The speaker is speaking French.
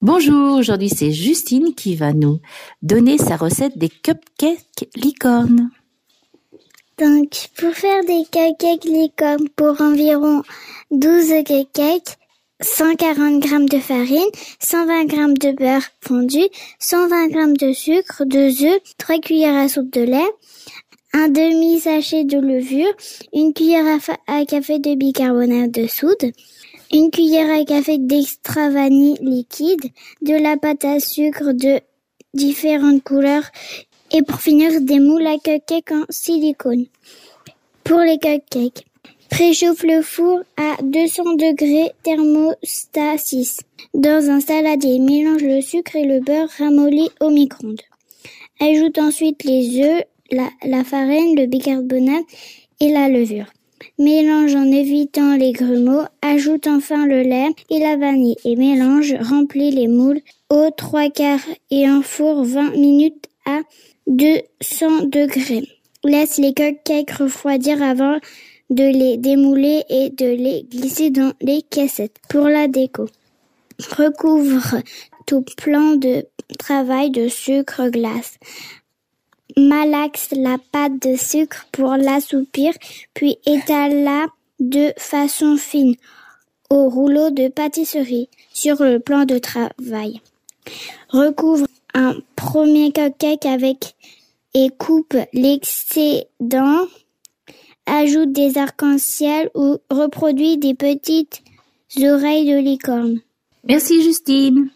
Bonjour, aujourd'hui c'est Justine qui va nous donner sa recette des cupcakes licornes. Donc, pour faire des cupcakes licornes pour environ 12 cupcakes, 140 g de farine, 120 g de beurre fondu, 120 g de sucre, 2 œufs, 3 cuillères à soupe de lait, un demi-sachet de levure, une cuillère à, café de bicarbonate de soude, une cuillère à café d'extra vanille liquide, de la pâte à sucre de différentes couleurs et pour finir des moules à cupcakes en silicone. Pour les cupcakes, préchauffe le four à 200 degrés thermostat 6. Dans un saladier, mélange le sucre et le beurre ramolli au micro-ondes. Ajoute ensuite les œufs, la, la farine, le bicarbonate et la levure. Mélange en évitant les grumeaux, ajoute enfin le lait et la vanille et mélange, remplit les moules au trois quarts et enfourne 20 minutes à 200 degrés. Laisse les cupcakes refroidir avant de les démouler et de les glisser dans les cassettes pour la déco. Recouvre tout plan de travail de sucre glace malaxe la pâte de sucre pour l'assoupir, puis étale-la de façon fine au rouleau de pâtisserie sur le plan de travail. Recouvre un premier cupcake avec et coupe l'excédent. Ajoute des arcs-en-ciel ou reproduit des petites oreilles de licorne. Merci Justine.